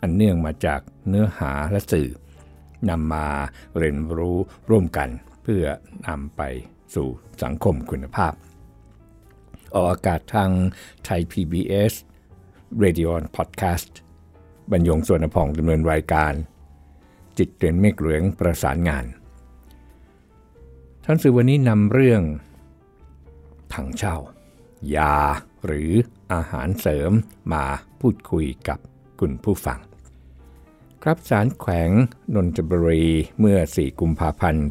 อันเนื่องมาจากเนื้อหาและสื่อนำมาเรียนรู้ร่วมกันเพื่อนำไปสู่สังคมคุณภาพ ออกอากาศทางไทย PBS Radio Podcast บรรยงส่วนพองดำเนินรายการ จิตเตือนเมฆเหลืองประสานงาน ท่านสื่อวันนี้นำเรื่องถังเช่า ยาหรืออาหารเสริมมาพูดคุยกับคุณผู้ฟัง ครับสารแขวงนนทบุรีเมื่อ 4 กุมภาพันธ์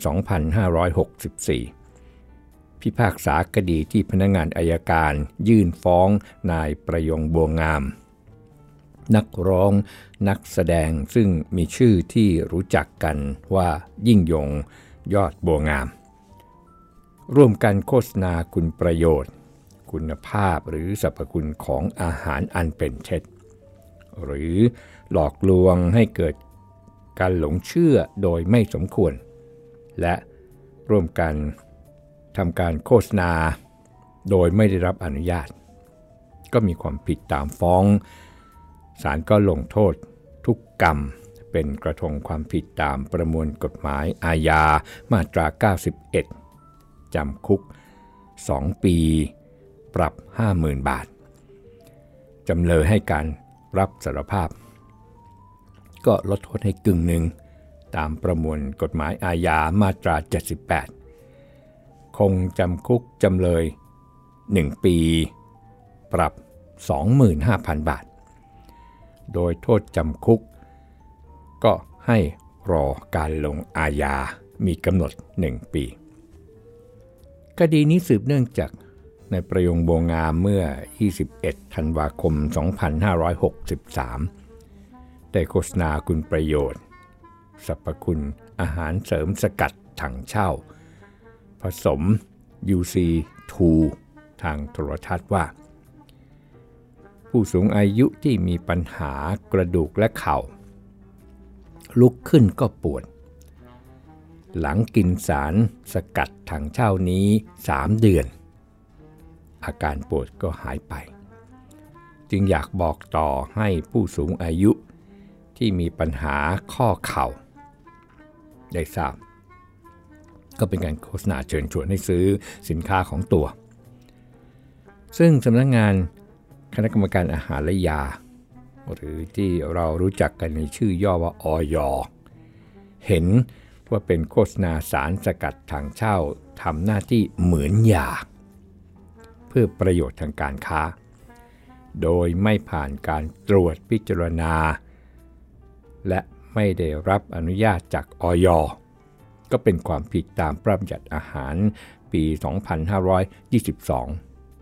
2564 พิพากษาคดีที่พนักงานอายการยื่นฟ้องนายประยงบัวงาม นักร้องนักแสดงซึ่งมีชื่อที่รู้จักกันว่ายิ่งยงยอดบัวงาม ร่วมกันโฆษณาคุณประโยชน์ คุณภาพหรือสรรพคุณของอาหารอันเป็นเท็จหรือ หลอกลวงให้เกิดการหลงเชื่อโดยไม่สมควร และร่วมกันทำการโฆษณา โดยไม่ได้รับอนุญาต ก็มีความผิดตามฟ้องศาลก็ลงโทษทุกกรรมเป็นกระทงความผิดตามประมวลกฎหมายอาญามาตรา 91 จำคุก 2 ปี ปรับ 50,000 บาท จำเลยให้การรับสารภาพ ก็ลดโทษให้กึ่งหนึ่ง ตามประมวลกฎหมายอาญามาตรา 78 คงจำคุกจำเลย 1 ปี ปรับ 25,000 บาท โดยโทษจำคุก ก็ให้รอการลงอาญา มีกำหนด 1 ปี คดีนี้สืบเนื่องจากในประยงโบงามเมื่อ 21 ธันวาคม 2563 ได้โฆษณาคุณประโยชน์สรรพคุณอาหารเสริมสกัดถังเช่า ผสม UC2 ทางโทรทัศน์ว่า ผู้สูงอายุที่มีปัญหากระดูกและเข่า ลุกขึ้นก็ปวด หลังกินสารสกัดถังเช่านี้ 3 เดือน อาการปวดก็หายไป จึงอยากบอกต่อให้ผู้สูงอายุ ที่มีปัญหาข้อเข่า ได้ทราบ ก็เป็นการโฆษณาเชิญชวนให้ซื้อสินค้าของตัว ซึ่งสำนักงงานคณะกรรมการอาหารและยา หรือที่เรารู้จักกันในชื่อย่อว่าออยเห็นว่าเป็นโฆษณาสารสกัดทางเช่าทำหน้าที่เหมือนยา เพื่อประโยชน์ทางการค้า โดยไม่ผ่านการตรวจพิจารณา และไม่ได้รับอนุญาตจากออยก็เป็นความผิดตามพระบัญญัติอาหารปี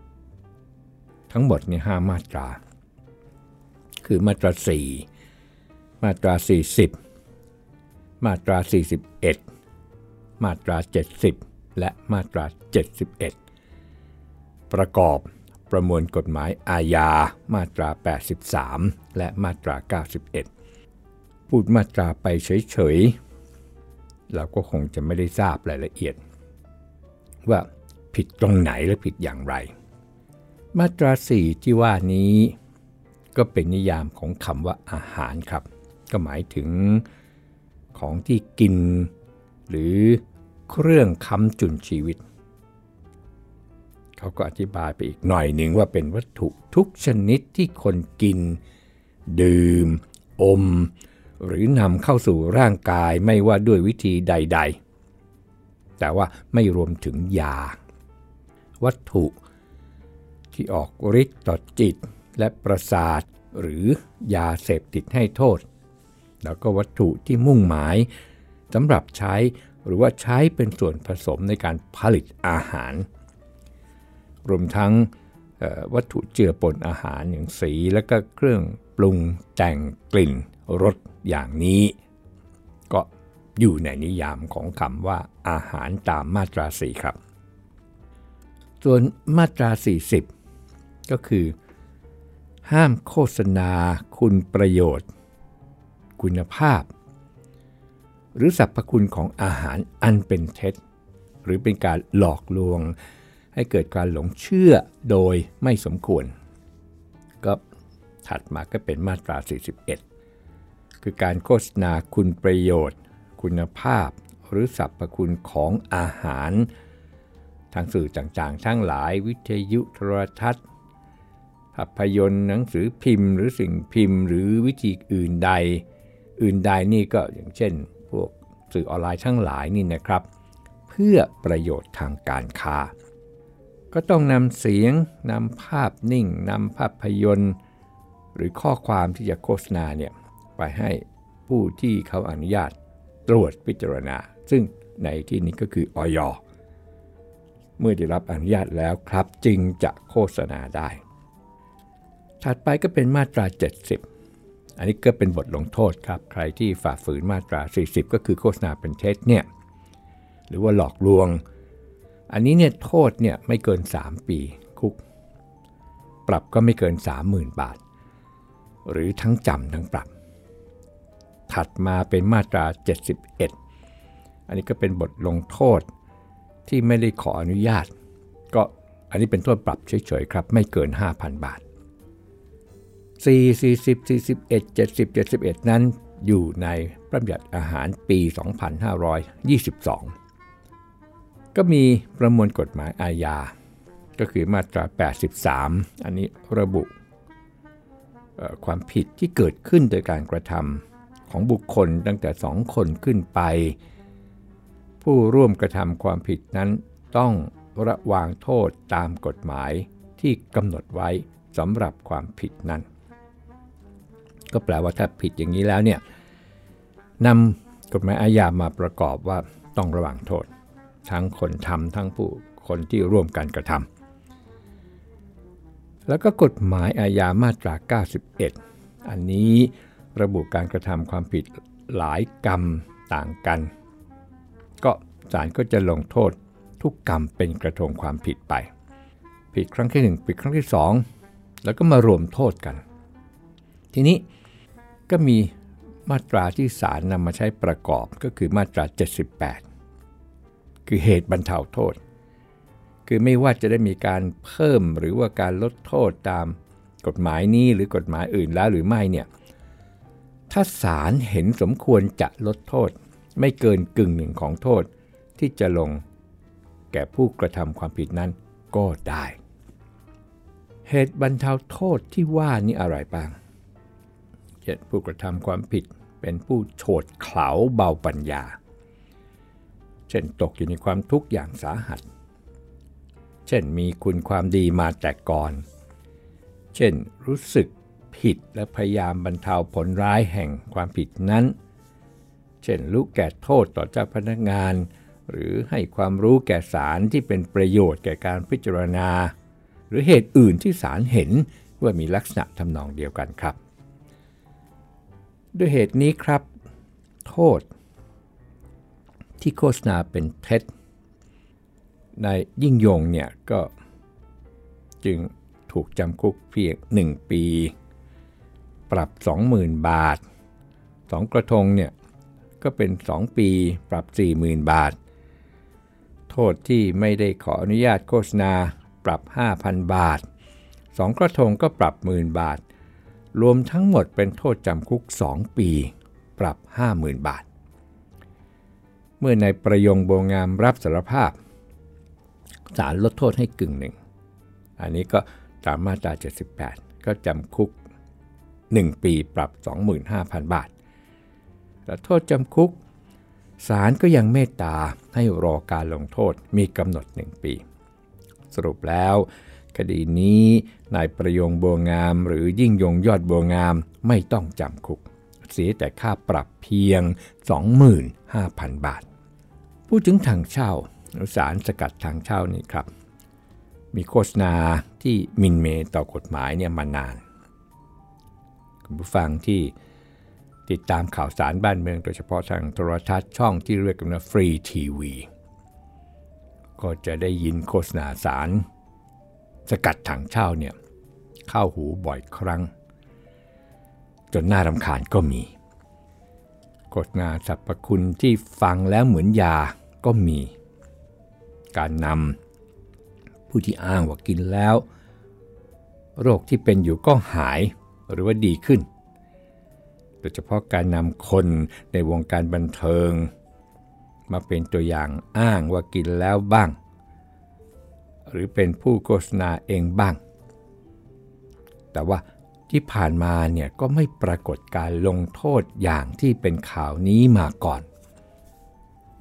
2522 ทั้งหมดใน5มาตรา คือมาตรา 4 มาตรา 40 มาตรา 41 มาตรา 70 และมาตรา 71 ประกอบประมวลกฎหมายอาญามาตรา 83 และมาตรา 91 พูดมาตราไปเฉยๆ เราก็คงจะไม่ได้ทราบรายละเอียด ว่าผิดตรงไหนและผิดอย่างไร มาตรา4ที่ว่านี้ ก็เป็นนิยามของคำว่าอาหารครับ ก็หมายถึงของที่กิน หรือเครื่องค้ำจุนชีวิต เขาก็อธิบายไปอีกหน่อยหนึ่งว่าเป็นวัตถุทุกชนิดที่คนกิน ดื่ม อม หรือนำเข้าสู่ร่างกายไม่ว่าด้วยวิธีใด ๆ แต่ว่าไม่รวมถึงยา วัตถุที่ออกฤทธิ์ต่อจิตและประสาทหรือยาเสพติดให้โทษ แล้วก็วัตถุที่มุ่งหมายสำหรับใช้หรือว่าใช้เป็นส่วนผสมในการผลิตอาหาร รวมทั้งวัตถุเจือปนอาหารอย่างสี และก็เครื่องปรุงแต่งกลิ่น รสอย่างนี้ ก็อยู่ในนิยามของคำว่าอาหารตามมาตรา4ครับ ส่วนมาตรา 40 ก็คือ ห้ามโฆษณาคุณประโยชน์ คุณภาพ หรือสรรพคุณของอาหารอันเป็นเท็จ หรือเป็นการหลอกลวง ให้เกิดการหลงเชื่อโดยไม่สมควร ก็ถัดมาก็เป็นมาตรา 41 คือการโฆษณาคุณประโยชน์ คุณภาพ หรือสรรพคุณของอาหาร ทางสื่อต่างๆ ทั้งหลายวิทยุโทรทัศน์ภาพยนตร์หนังสือพิมพ์ หรือสิ่งพิมพ์ หรือวิธีอื่นใด อื่นใดนี่ก็อย่างเช่น พวกสื่อออนไลน์ทั้งหลายนี่นะครับ เพื่อประโยชน์ทางการค้า ก็ต้องนำเสียงนำภาพนิ่งนำภาพยนตร์ หรือข้อความที่จะโฆษณาเนี่ย ไปให้ผู้ที่เขาอนุญาตตรวจพิจารณา ซึ่งในที่นี้ก็คือออยเมื่อได้รับอนุญาตแล้วครับจึงจะโฆษณาได้ ถัดไปก็เป็นมาตรา 70 อันนี้ก็เป็นบทลงโทษครับ ใครที่ฝ่าฝืนมาตรา 40 ก็คือโฆษณาเป็นเท็จเนี่ยหรือว่าหลอกลวง อันนี้เนี่ยโทษเนี่ยไม่เกิน 3 ปีคุก ปรับก็ไม่เกิน 30,000 บาท หรือทั้งจำทั้งปรับ ถัดมาเป็นมาตรา 71 อันนี้ก็เป็นบทลงโทษที่ไม่ได้ขออนุญาต ก็อันนี้เป็นโทษปรับเฉยๆครับ ไม่เกิน 5,000 บาท 4 40 41 70 71 นั้นอยู่ในพระบัญญัติอาหารปี 2522 ก็มีประมวลกฎหมายอาญา ก็คือมาตรา 83 อันนี้ระบุความผิดที่เกิดขึ้นโดยการกระทำ ของบุคคลตั้งแต่2คนขึ้นไป ผู้ร่วมกระทำความผิดนั้นต้องระวางโทษตามกฎหมายที่กำหนดไว้สำหรับความผิดนั้น ก็แปลว่าถ้าผิดอย่างนี้แล้วเนี่ยนำกฎหมายอาญามาประกอบว่าต้องระวางโทษ ทั้งคนทำทั้งผู้คนที่ร่วมกันกระทำแล้วก็กฎหมายอาญามาตรา 91 อันนี้ ระบุการกระทำความผิดหลายกรรมต่างกัน ก็ศาลก็จะลงโทษทุกกรรมเป็นกระทงความผิดไป ผิดครั้งที่ 1 ผิดครั้งที่ 2 แล้วก็มารวมโทษกัน ทีนี้ก็มีมาตราที่ศาลนำมาใช้ประกอบก็คือมาตรา 78 คือเหตุบรรเทาโทษ คือไม่ว่าจะได้มีการเพิ่มหรือว่าการลดโทษตามกฎหมายนี้หรือกฎหมายอื่นแล้วหรือไม่เนี่ย ถ้าศาลเห็นสมควรจะลดโทษ ไม่เกินกึ่งหนึ่งของโทษ ที่จะลงแก่ผู้กระทำความผิดนั้นก็ได้ เหตุบรรเทาโทษที่ว่านี้อะไรบ้างเช่นผู้กระทำความผิดเป็นผู้โฉดเขลาเบาปัญญา เช่นตกอยู่ในความทุกข์อย่างสาหัส เช่นมีคุณความดีมาแต่ก่อน เช่นรู้สึก ผิดและพยายามบรรเทาผลร้ายแห่งความผิดนั้น เช่นรู้แก่โทษต่อเจ้าพนักงาน หรือให้ความรู้แก่ศาลที่เป็นประโยชน์แก่การพิจารณา หรือเหตุอื่นที่ศาลเห็นว่ามีลักษณะทำนองเดียวกันครับ ด้วยเหตุนี้ครับ โทษ ที่โฆษณาเป็นเท็จในยิ่งยงเนี่ยก็จึงถูกจำคุกเพียง 1 ปี ปรับ 20,000 บาท 2 กระทงเนี่ยก็เป็น 2 ปีปรับ 40,000 บาท โทษที่ไม่ได้ขออนุญาตโฆษณาปรับ 5,000 บาท 2 กระทงก็ปรับหมื่นบาท รวมทั้งหมดเป็นโทษจำคุก 2 ปี ปรับ 50,000 บาท เมื่อในประยงโบงามรับสารภาพศาลลดโทษให้กึ่งหนึ่ง อันนี้ก็ตามมาตรา78 ก็จำคุก 1 ปีปรับ 25,000 บาทแต่โทษจำคุกศาลก็ยังเมตตาให้รอการลงโทษมีกำหนด 1 ปี สรุปแล้ว คดีนี้นายประยงบัวงามหรือยิ่งยงยอดบัวงามไม่ต้องจำคุก เสียแต่ค่าปรับเพียง 25,000 บาท พูดถึงทางเช่าสารสกัดทางเช่านี่ครับ มีโฆษณาที่มินเมต่อกฎหมายเนี่ยมานาน คุณผู้ฟังที่ติดตามข่าวสารบ้านเมือง โดยเฉพาะทางโทรทัศน์ช่องที่เรียกกันว่าฟรีทีวีก็จะได้ยินโฆษณาสาร สกัดถังเช่าเนี่ยเข้าหูบ่อยครั้ง จนน่ารำคาญก็มีโฆษณาสรรพคุณที่ฟังแล้วเหมือนยาก็มี การนำผู้ที่อ้างว่ากินแล้ว โรคที่เป็นอยู่ก็หาย หรือว่าดีขึ้น โดยเฉพาะการนำคนในวงการบันเทิง มาเป็นตัวอย่างอ้างว่ากินแล้วบ้าง หรือเป็นผู้โฆษณาเองบ้าง แต่ว่าที่ผ่านมาเนี่ยก็ไม่ปรากฏการลงโทษอย่างที่เป็นข่าวนี้มาก่อน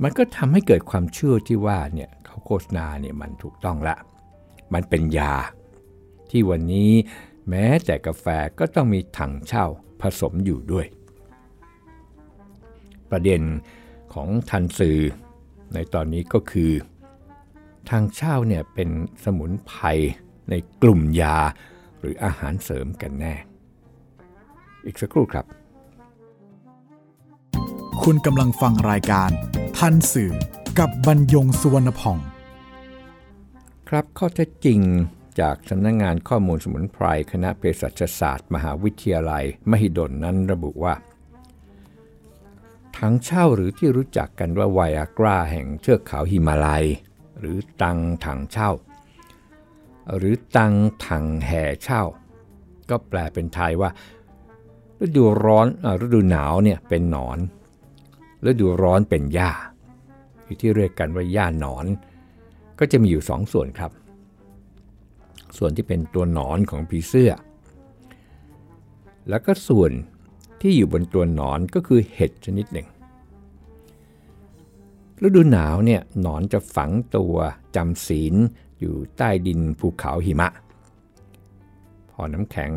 มันก็ทำให้เกิดความเชื่อที่ว่าเนี่ยเขาโฆษณาเนี่ยมันถูกต้องละ มันเป็นยา ที่วันนี้ แม้แต่กาแฟก็ต้องมีถังเช่าผสมอยู่ด้วย ประเด็นของทันสื่อในตอนนี้ก็คือ ทางเช่าเนี่ยเป็นสมุนไพรในกลุ่มยาหรืออาหารเสริมกันแน่ อีกสักครู่ครับ คุณกำลังฟังรายการทันสื่อกับบรรยงสุวรรณพอง ครับข้อเท็จจริง จากสำนักงงานข้อมูลสมุนไพรคณะเภสัชศาสตร์ มหาวิทยาลัย มหิดลนั้นระบุว่าถังเช่าหรือที่รู้จักกันว่าไวอากราแห่งเทือกเขาหิมาลัย หรือตังถังเช่า หรือตังถังแห่เช่า ก็แปลเป็นไทยว่า ฤดูร้อนฤดูหนาวเนี่ยเป็นหนอนฤดูร้อนเป็นหญ้าที่เรียกกันว่าหญ้าหนอน ก็จะมีอยู่สองส่วนครับ ส่วนที่เป็นตัวหนอนของผีเสื้อ แล้วก็ส่วนที่อยู่บนตัวหนอนก็คือเห็ดชนิดหนึ่ง ฤดูหนาวเนี่ยหนอนจะฝังตัวจำศีลอยู่ใต้ดินภูเขาหิมะ พอน้ำแข็ง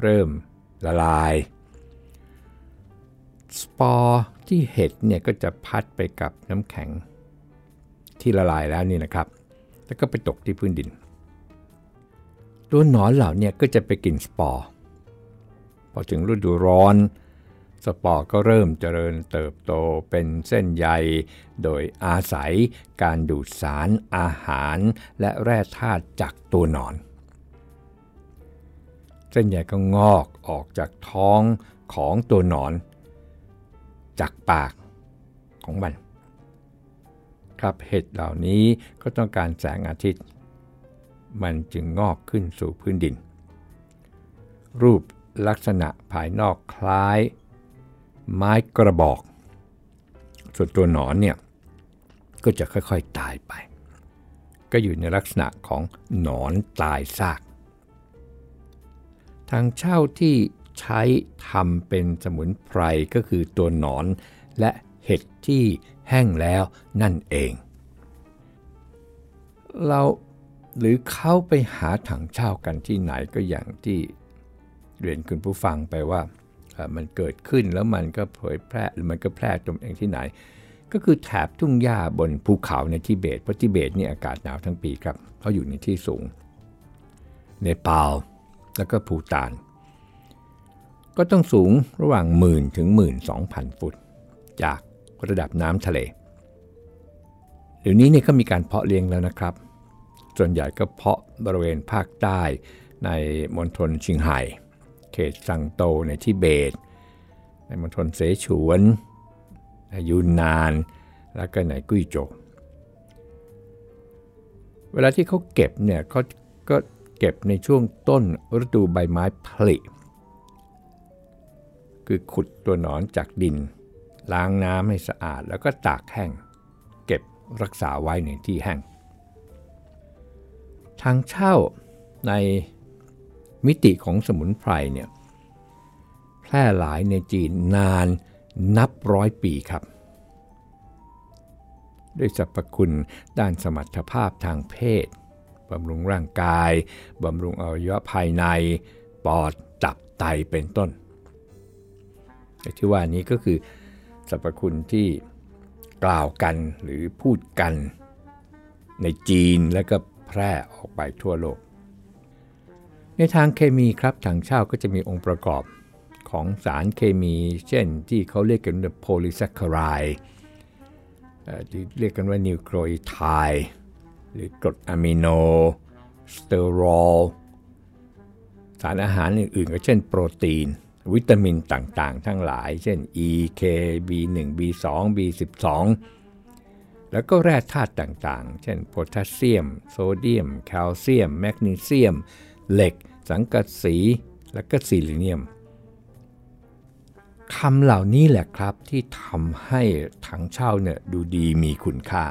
เริ่มละลาย สปอร์ที่เห็ดเนี่ยก็จะพัดไปกับน้ำแข็งที่ละลายแล้วนี่นะครับ แล้วก็ไปตกที่พื้นดิน ตัวหนอนเหล่านี้ก็จะไปกินสปอร์ พอถึงฤดูร้อน สปอร์ก็เริ่มเจริญเติบโตเป็นเส้นใย โดยอาศัยการดูดสารอาหารและแร่ธาตุจากตัวหนอน เส้นใยก็งอกออกจากท้องของตัวหนอน จากปากของมัน ครับเห็ดเหล่านี้ก็ต้องการแสงอาทิตย์ มันจึงงอกขึ้นสู่พื้นดิน รูปลักษณะภายนอกคล้าย ไม้กระบอก ส่วนตัวหนอนเนี่ยก็จะค่อยๆตายไป ก็อยู่ในลักษณะของหนอนตายซาก ทางเช่าที่ใช้ทำเป็นสมุนไพรก็คือตัวหนอนและเห็ดที่แห้งแล้วนั่นเอง เรา หรือเขาไปหาถังเช่ากันที่ไหนก็อย่างที่เรียนคุณผู้ฟังไปว่ามันเกิดขึ้นแล้วมันก็เผยแพร่หรือมันก็แพร่ตัวเองที่ไหน ก็คือแถบทุ่งหญ้าบนภูเขาในทิเบตเพราะทิเบตนี่อากาศหนาวทั้งปีครับเขาอยู่ในที่สูงในปาลแล้วก็ภูตาน ก็ต้องสูงระหว่างหมื่นถึงหมื่นสองพันฟุต จากระดับน้ำทะเลเดี๋ยวนี้เนี่ยก็มีการเพาะเลี้ยงแล้วนะครับ ส่วนใหญ่ก็เพาะบริเวณภาคใต้ในมณฑลชิงไห่ เขตซังโตในทิเบต ในมณฑลเสฉวนในยูนนาน และก็ในกุ้ยโจวเวลาที่เขาเก็บเนี่ยเขาก็เก็บในช่วงต้นฤดูใบไม้ผลิ คือขุดตัวหนอนจากดิน ล้างน้ำให้สะอาดแล้วก็ตากแห้ง เก็บรักษาไว้ในที่แห้ง ทางเช่าในมิติของสมุนไพรเนี่ยแพร่หลายในจีนนานนับร้อยปีครับ ด้วยสรรพคุณด้านสมรรถภาพทางเพศบำรุงร่างกายบำรุงอวัยวะภายใน ปอดตับไตเป็นต้นที่ว่านี้ก็คือสรรพคุณที่กล่าวกันหรือพูดกันในจีนและก็ แพร่ออกไปทั่วโลก ในทางเคมีครับถังเช่าก็จะมีองค์ประกอบของสารเคมี เช่นที่เขาเรียกกันว่าโพลิแซคคารายที่เรียกกันว่า nucleotide หรือกรดอะมิโน สเตอรอล สารอาหารอื่นๆ ก็เช่นโปรตีน วิตามินต่างๆ ทั้งหลาย เช่น E K B1 B2 B12 แล้วก็แร่ธาตุต่างๆ เช่นโพแทสเซียม โซเดียม แคลเซียม แมกนีเซียม เหล็ก สังกะสี และก็ซิลิเนียมคำเหล่านี้แหละครับที่ทำให้ถังเช่าเนี่ยดูดีมีคุณค่า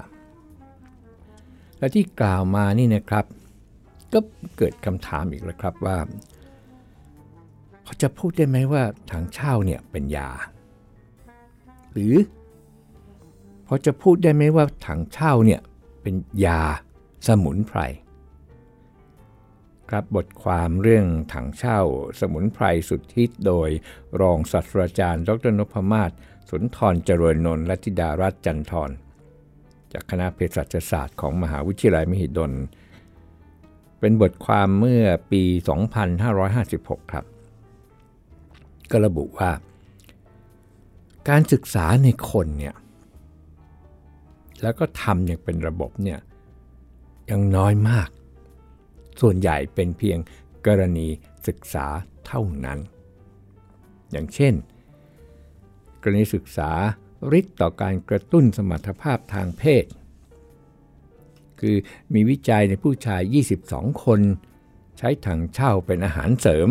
และที่กล่าวมานี่นะครับ ก็เกิดคำถามอีกแล้วครับว่าเขาจะพูดได้ไหมว่าถังเช่าเนี่ยเป็นยา หรือ พอจะพูดได้ไหมว่าถังเช่าเนี่ยเป็นยาสมุนไพรครับบทความเรื่องถังเช่า สมุนไพรสุดฮิตโดยรองศาสตราจารย์ ดรนพมาศสุนทรเจริญนนท์และธิดารัตจันทร์จากคณะเภสัชศาสตร์ของมหาวิทยาลัยมหิดล เป็นบทความเมื่อปี 2556 ครับ ก็ระบุว่า การศึกษาในคนเนี่ย แล้วก็ทำอย่างเป็นระบบเนี่ยยังน้อยมาก ส่วนใหญ่เป็นเพียงกรณีศึกษาเท่านั้น อย่างเช่น กรณีศึกษาฤทธิ์ต่อการกระตุ้นสมรรถภาพทางเพศ คือมีวิจัยในผู้ชาย 22 คน ใช้ถังเช่าเป็นอาหารเสริม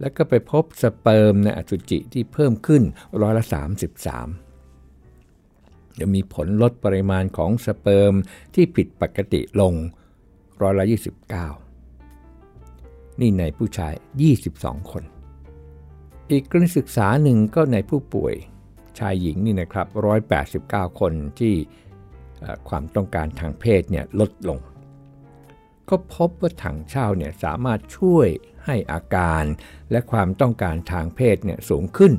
แล้วก็ไปพบสเปิร์มในอสุจิที่เพิ่มขึ้นร้อยละ 33 จะมีผลลดปริมาณของสเปิร์มที่ผิดปกติลงร้อยละ29 นี่ในผู้ชาย 22 คน อีกกรณีศึกษาหนึ่งก็ในผู้ป่วยชายหญิงนี่นะครับ 189 คนที่ความต้องการทางเพศเนี่ยลดลง ก็พบว่าถังเช่าเนี่ยสามารถช่วยให้อาการและความต้องการทางเพศเนี่ยสูงขึ้น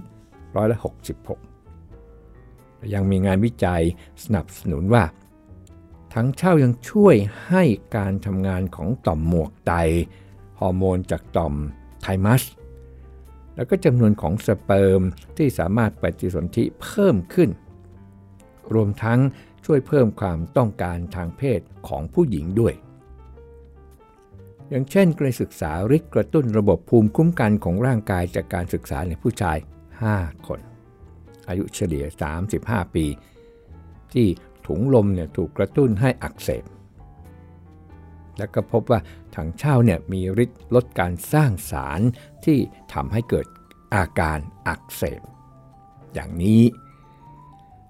ร้อยละ66 ยังมีงานวิจัยสนับสนุนว่าทั้งเช่ายังช่วยให้การทำงานของต่อมหมวกไต ฮอร์โมนจากต่อมไทมัส แล้วก็จำนวนของสเปิร์มที่สามารถปฏิสนธิเพิ่มขึ้น รวมทั้งช่วยเพิ่มความต้องการทางเพศของผู้หญิงด้วย อย่างเช่นการศึกษาริกกระตุ้นระบบภูมิคุ้มกันของร่างกายจากการศึกษาในผู้ชาย 5 คน อายุเฉลี่ย 35 ปี ที่ถุงลมเนี่ยถูกกระตุ้นให้อักเสบ แล้วก็พบว่าถังเช่าเนี่ยมีฤทธิ์ลดการสร้างสารที่ทำให้เกิดอาการอักเสบ อย่างนี้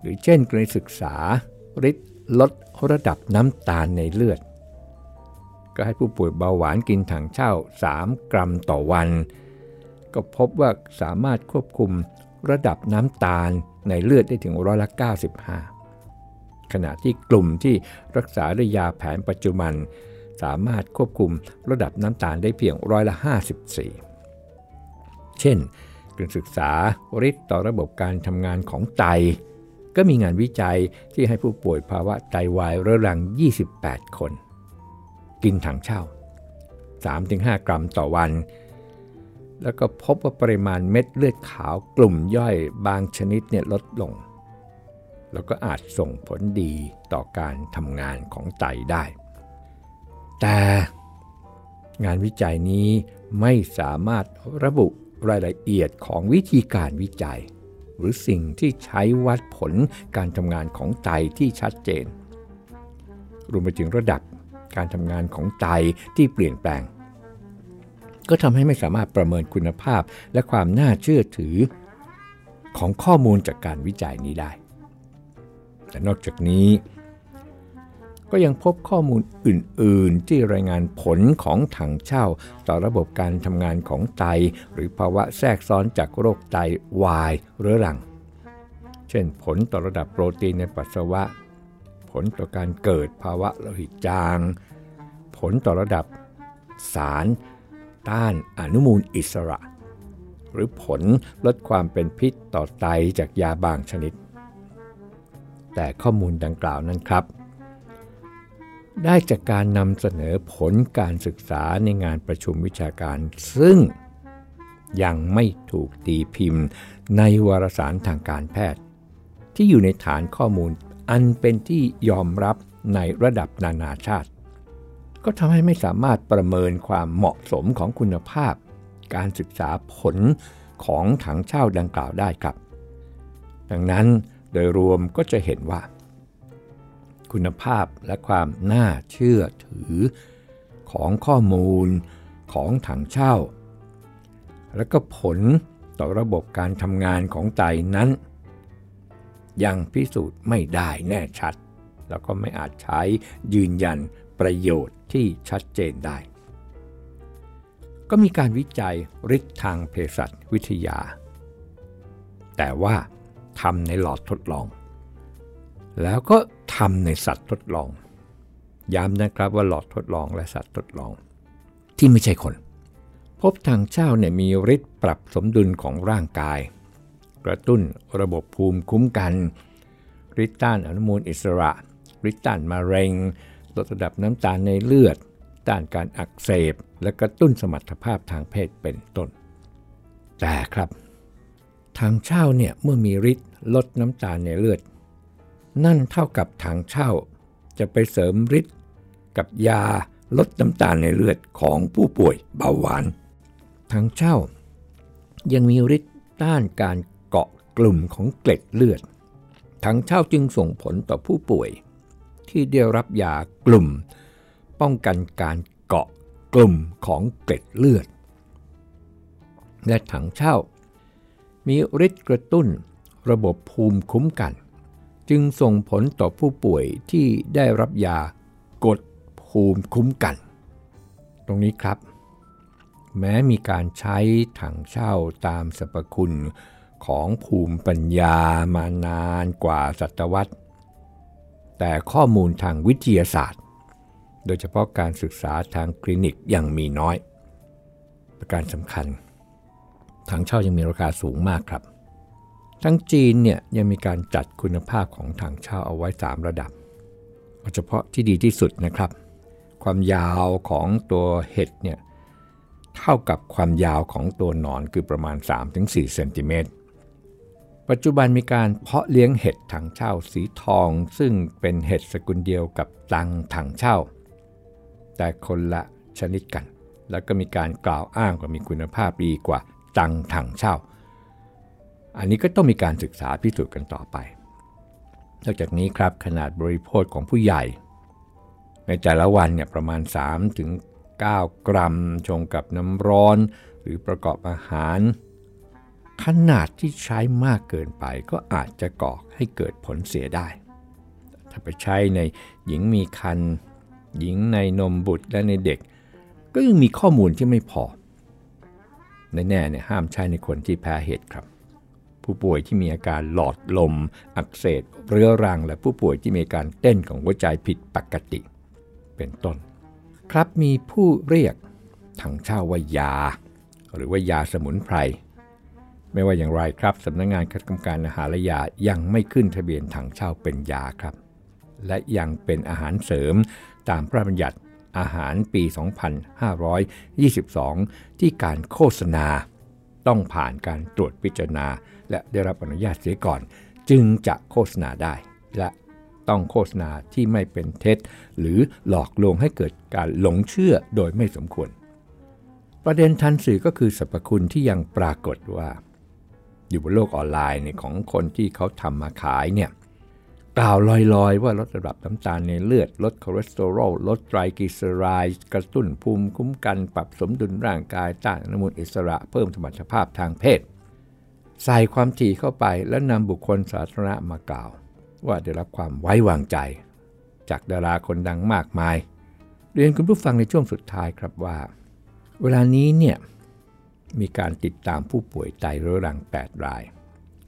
หรือเช่นกรณีศึกษาฤทธิ์ลดระดับน้ำตาลในเลือด ก็ให้ผู้ป่วยเบาหวานกินถังเช่า 3 กรัมต่อวัน ก็พบว่าสามารถควบคุม ระดับน้ำตาลในเลือดได้ถึงร้อยละ 95 ขณะที่กลุ่มที่รักษาด้วยยาแผนปัจจุบัน สามารถควบคุมระดับน้ำตาลได้เพียงร้อยละ 54 เช่นการศึกษาฤทธิ์ต่อระบบการทำงานของไต ก็มีงานวิจัยที่ให้ผู้ป่วยภาวะไตวายเรื้อรัง 28 คน กินถังเช่า 3-5 กรัมต่อวัน แล้วก็พบว่าปริมาณเม็ดเลือดขาวกลุ่มย่อยบางชนิดเนี่ยลดลง แล้วก็อาจส่งผลดีต่อการทำงานของไตได้ แต่งานวิจัยนี้ไม่สามารถระบุรายละเอียดของวิธีการวิจัย หรือสิ่งที่ใช้วัดผลการทำงานของไตที่ชัดเจน รวมไปถึงระดับการทำงานของไตที่เปลี่ยนแปลง ก็ทำให้ไม่สามารถประเมินคุณภาพและความน่าเชื่อถือของข้อมูลจากการวิจัยนี้ได้ แต่นอกจากนี้ ก็ยังพบข้อมูลอื่น ๆ ที่รายงานผลของถังเช่า ต่อระบบการทำงานของไต หรือภาวะแทรกซ้อนจากโรคไตวายเรื้อรัง เช่นผลต่อระดับโปรตีนในปัสสาวะ ผลต่อการเกิดภาวะโลหิตจาง ผลต่อระดับสาร ต้านอนุมูลอิสระ หรือผลลดความเป็นพิษต่อไตจากยาบางชนิด แต่ข้อมูลดังกล่าวนั้นครับ ได้จากการนำเสนอผลการศึกษาในงานประชุมวิชาการ ซึ่งยังไม่ถูกตีพิมพ์ในวารสารทางการแพทย์ ที่อยู่ในฐานข้อมูลอันเป็นที่ยอมรับในระดับนานาชาติ ก็ทำให้ไม่สามารถประเมินความเหมาะสมของคุณภาพ การศึกษาผลของถังเช่าดังกล่าวได้ครับ ดังนั้นโดยรวมก็จะเห็นว่า คุณภาพและความน่าเชื่อถือของข้อมูลของถังเช่า และก็ผลต่อระบบการทำงานของไตนั้น ยังพิสูจน์ไม่ได้แน่ชัด แล้วก็ไม่อาจใช้ยืนยัน ประโยชน์ที่ชัดเจนได้ ก็มีการวิจัยฤทธิ์ทางเภสัชวิทยา แต่ว่าทำในหลอดทดลอง แล้วก็ทำในสัตว์ทดลอง ย้ำนะครับว่าหลอดทดลองและสัตว์ทดลอง ที่ไม่ใช่คน พบทางเช่าเนี่ยมีฤทธิ์ปรับสมดุลของร่างกาย กระตุ้นระบบภูมิคุ้มกันฤทธิ์ต้านอนุมูลอิสระฤทธิ์ต้านมะเร็ง ลดระดับน้ำตาลในเลือด ต้านการอักเสบ และกระตุ้นสมรรถภาพทางเพศเป็นต้น แต่ครับทางเช่าเนี่ยเมื่อมีฤทธิ์ลดน้ำตาลในเลือด นั่นเท่ากับทางเช่าจะไปเสริมฤทธิ์กับยาลดน้ำตาลในเลือดของผู้ป่วยเบาหวานทางเช่ายังมีฤทธิ์ต้านการเกาะกลุ่มของเกล็ดเลือดทางเช่าจึงส่งผลต่อผู้ป่วย ที่ได้รับยากลุ่ม ป้องกันการเกาะกลุ่มของเกล็ดเลือด และถังเช่า มีฤทธิ์กระตุ้นระบบภูมิคุ้มกัน จึงส่งผลต่อผู้ป่วยที่ได้รับยากดภูมิคุ้มกัน ตรงนี้ครับ แม้มีการใช้ถังเช่าตามสรรพคุณของภูมิปัญญามานานกว่าศตวรรษ แต่ข้อมูลทางวิทยาศาสตร์ โดยเฉพาะการศึกษาทางคลินิกยังมีน้อย ประการสำคัญ ถังเช่ายังมีราคาสูงมากครับ ทั้งจีนเนี่ยยังมีการจัดคุณภาพของถังเช่าเอาไว้ 3 ระดับเฉพาะที่ดีที่สุดนะครับ ความยาวของตัวเห็ดเนี่ยเท่ากับความยาวของตัวหนอนคือประมาณ 3-4เซนติเมตร ปัจจุบันมีการเพาะเลี้ยงเห็ดถังเช่าสีทอง ซึ่งเป็นเห็ดสกุลเดียวกับตังถังเช่า แต่คนละชนิดกัน แล้วก็มีการกล่าวอ้างว่ามีคุณภาพดีกว่าตังถังเช่า อันนี้ก็ต้องมีการศึกษาพิสูจน์กันต่อไป นอกจากนี้ครับขนาดบริโภคของผู้ใหญ่ ในแต่ละวันเนี่ยประมาณ 3-9 กรัมชงกับน้ำร้อน หรือประกอบอาหาร ขนาดที่ใช้มากเกินไปก็อาจจะก่อให้เกิดผลเสียได้ ถ้าไปใช้ในหญิงมีคันหญิงในนมบุตรและในเด็ก ก็ยังมีข้อมูลที่ไม่พอในแน่เนี่ยห้ามใช้ในคนที่แพ้เห็ดครับ ผู้ป่วยที่มีอาการหลอดลม อักเสบเรื้อรัง และผู้ป่วยที่มีการเต้นของหัวใจผิดปกติ เป็นต้น ครับมีผู้เรียกถังเช่าว่ายา หรือว่ายาสมุนไพร ไม่ว่าอย่างไรครับสำนักงงานคณะกรรมการอาหารและยายังไม่ขึ้นทะเบียนถังเช่าเป็นยาครับ และยังเป็นอาหารเสริมตามพระบัญญัติอาหารปี 2522 ที่การโฆษณา ต้องผ่านการตรวจพิจารณา และได้รับอนุญาตเสียก่อน จึงจะโฆษณาได้ และต้องโฆษณาที่ไม่เป็นเท็จ หรือหลอกลวงให้เกิดการหลงเชื่อโดยไม่สมควร ประเด็นทันสื่อก็คือสรรพคุณที่ยังปรากฏว่า อยู่บนโลกออนไลน์เนี่ยของคนที่เขาทำมาขายเนี่ยกล่าวลอยๆ ว่าลดระดับน้ำตาลในเลือด ลดคอเลสเตอรอลลดไตรกลีเซอไรด์กระตุ้นภูมิคุ้มกัน ปรับสมดุลร่างกายต้านอนุมูลอิสระเพิ่มสมรรถภาพทางเพศ ใส่ความถี่เข้าไปแล้วนำบุคคลสาธารณะมากล่าว ว่าได้รับความไว้วางใจ จากดาราคนดังมากมาย เรียนคุณผู้ฟังในช่วงสุดท้ายครับว่า เวลานี้เนี่ย มีการติดตามผู้ป่วยไตเรื้อรัง 8 ราย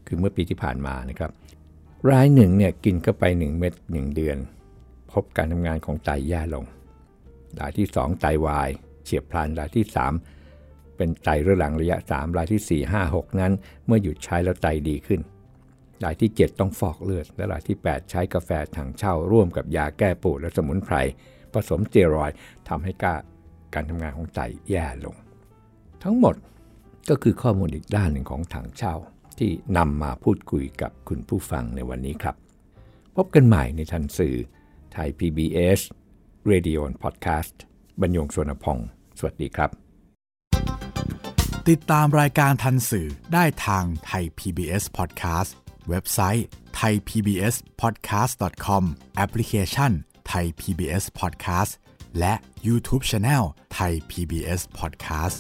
คือเมื่อปีที่ผ่านมานะครับ รายหนึ่งเนี่ยกินเข้าไป 1 เม็ด1 เดือน พบการทำงานของไตแย่ลง รายที่ 2 ไตวาย เฉียบพลัน รายที่ 3 เป็นไตเรื้อรังระยะ 3 รายที่ 4 5 6 นั้น เมื่อหยุดใช้แล้วไตดีขึ้น รายที่ 7 ต้องฟอกเลือด และรายที่ 8 ใช้กาแฟถังเช่าร่วมกับยาแก้ปวดและสมุนไพรผสมเจรอยทำให้การทำงานของไตแย่ลง ทั้งหมดก็คือข้อมูลอีกด้านหนึ่งของถังเช่า ที่นำมาพูดคุยกับคุณผู้ฟังในวันนี้ครับ พบกันใหม่ในทันสื่อไทย PBS Radio Podcast บรรยงสวนพงสวัสดีครับ ติดตามรายการทันสื่อได้ทางไทย PBS Podcast เว็บไซต์ thaipbspodcast.com แอปพลิเคชัน Thai PBS Podcast และ YouTube Channel Thai PBS Podcast